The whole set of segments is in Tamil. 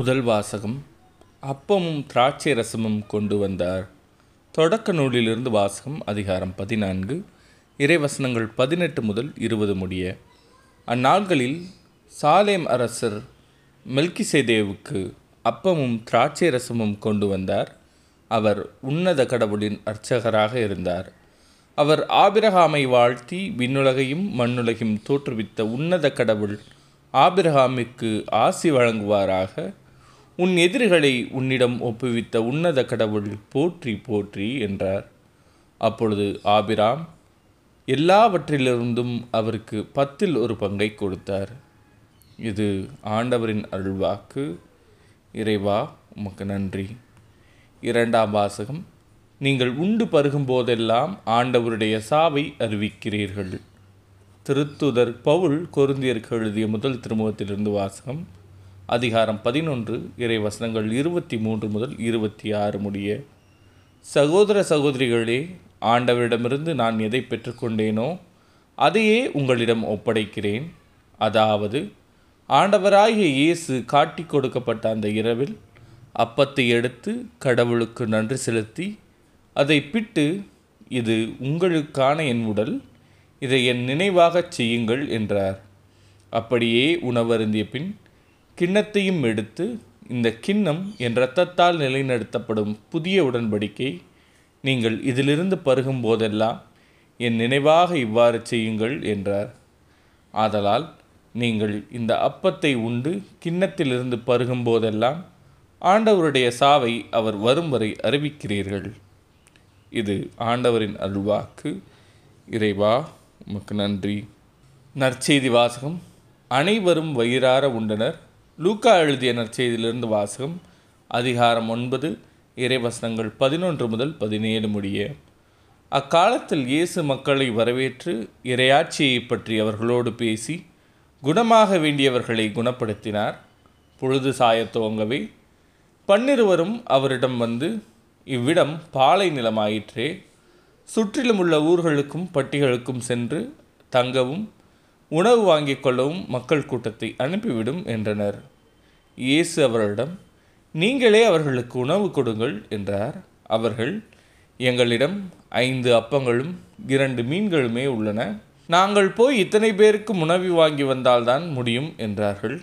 முதல் வாசகம். அப்பமும் திராட்சை ரசமும் கொண்டு வந்தார். தொடக்க நூலிலிருந்து வாசகம் அதிகாரம் பதினான்கு. இறைவசனங்கள் பதினெட்டு முதல் இருபது முடிய. அந்நாள்களில் சாலேம் அரசர் மெல்கிசேதேவுக்கு அப்பமும் திராட்சை ரசமும் கொண்டு வந்தார். அவர் உன்னத கடவுளின் அர்ச்சகராக இருந்தார். அவர் ஆபிரகாமை வாழ்த்தி விண்ணுலகையும் மண்ணுலகையும் தோற்றுவித்த உன்னத கடவுள் ஆபிரகாமிற்கு ஆசி வழங்குவாராக. உன் எதிரிகளை உன்னிடம் ஒப்புவித்த உன்னத கடவுள் போற்றி போற்றி என்றார். அப்பொழுது ஆபிராம் எல்லாவற்றிலிருந்தும் அவருக்கு பத்தில் ஒரு பங்கை கொடுத்தார். இது ஆண்டவரின் அருள்வாக்கு. இறைவா உமக்கு நன்றி. இரண்டாம் வாசகம். நீங்கள் உண்டு பருகும் போதெல்லாம் ஆண்டவருடைய சாவை அறிவிக்கிறீர்கள். திருத்துதர் பவுல் கொருந்தியருக்கு எழுதிய முதல் திருமுகத்திலிருந்து வாசகம். அதிகாரம் பதினொன்று இறை வசனங்கள் இருபத்தி மூன்று முதல் இருபத்தி ஆறு முடிய சகோதர சகோதரிகளே ஆண்டவரிடமிருந்து நான் எதை பெற்றுக்கொண்டேனோ அதையே உங்களிடம் ஒப்படைக்கிறேன். அதாவது ஆண்டவராகிய இயேசு காட்டி கொடுக்கப்பட்ட அந்த இரவில் அப்பத்தை எடுத்து கடவுளுக்கு நன்றி செலுத்தி அதை பிட்டு இது உங்களுக்கான என் உடல் இதை என் நினைவாகச் செய்யுங்கள் என்றார். அப்படியே உணவருந்திய பின் கிண்ணத்தையும் எடுத்து இந்த கிண்ணம் என் இரத்தத்தால் நிலைநிறுத்தப்படும் புதிய உடன்படிக்கை. நீங்கள் இதிலிருந்து பருகும் போதெல்லாம் என் நினைவாக இவ்வாறு செய்யுங்கள் என்றார். ஆதலால் நீங்கள் இந்த அப்பத்தை உண்டு கிண்ணத்திலிருந்து பருகும் போதெல்லாம் ஆண்டவருடைய சாவை அவர் வரும் வரை அறிவிக்கிறீர்கள். இது ஆண்டவரின் அருள்வாக்கு. இறைவா உமக்கு நன்றி. நற்செய்தி வாசகம். அனைவரும் வயிறார உண்டனர். லூக்கா எழுதிய நற்செய்தியிலிருந்து வாசகம் அதிகாரம் ஒன்பது இறைவசனங்கள் பதினொன்று முதல் பதினேழு முடிய. அக்காலத்தில் இயேசு மக்களை வரவேற்று இரையாட்சியை பற்றி அவர்களோடு பேசி குணமாக வேண்டியவர்களை குணப்படுத்தினார். பொழுது சாயத் துவங்கவே பன்னிருவரும் அவரிடம் வந்து இவ்விடம் பாலை நிலமாயிற்றே. சுற்றிலும் உள்ள ஊர்களுக்கும் பட்டிகளுக்கும் சென்று தங்கவும் உணவு வாங்கிக் கொள்ளவும் மக்கள் கூட்டத்தை அனுப்பிவிடும் என்றனர். இயேசு அவர்களிடம் நீங்களே அவர்களுக்கு உணவு கொடுங்கள் என்றார். அவர்கள் எங்களிடம் ஐந்து அப்பங்களும் இரண்டு மீன்களுமே உள்ளன. நாங்கள் போய் இத்தனை பேருக்கு உணவு வாங்கி வந்தால்தான் முடியும் என்றார்கள்.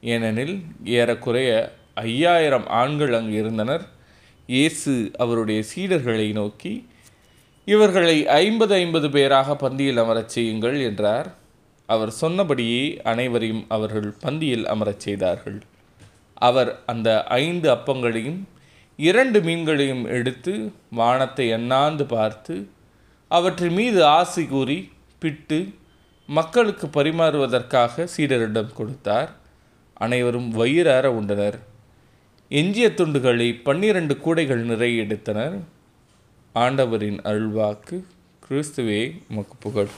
ஏனெனில் ஏறக்குறைய ஐயாயிரம் ஆண்கள் அங்கு இருந்தனர். இயேசு அவருடைய சீடர்களை நோக்கி இவர்களை ஐம்பது ஐம்பது பேராக பந்தியில் அமரச் செய்யுங்கள் என்றார். அவர் சொன்னபடியே அனைவரையும் அவர்கள் பந்தியில் அமரச் செய்தார்கள். அவர் அந்த ஐந்து அப்பங்களையும் இரண்டு மீன்களையும் எடுத்து வானத்தை எண்ணாந்து பார்த்து அவற்றின் மீது ஆசை கூறி பிட்டு மக்களுக்கு பரிமாறுவதற்காக சீடரிடம் கொடுத்தார். அனைவரும் வயிறார உண்டனர். எஞ்சிய துண்டுகளை பன்னிரண்டு கூடைகள் நிறைய எடுத்தனர். ஆண்டவரின் அருள்வாக்கு கிறிஸ்துவே உமக்கு புகழ்.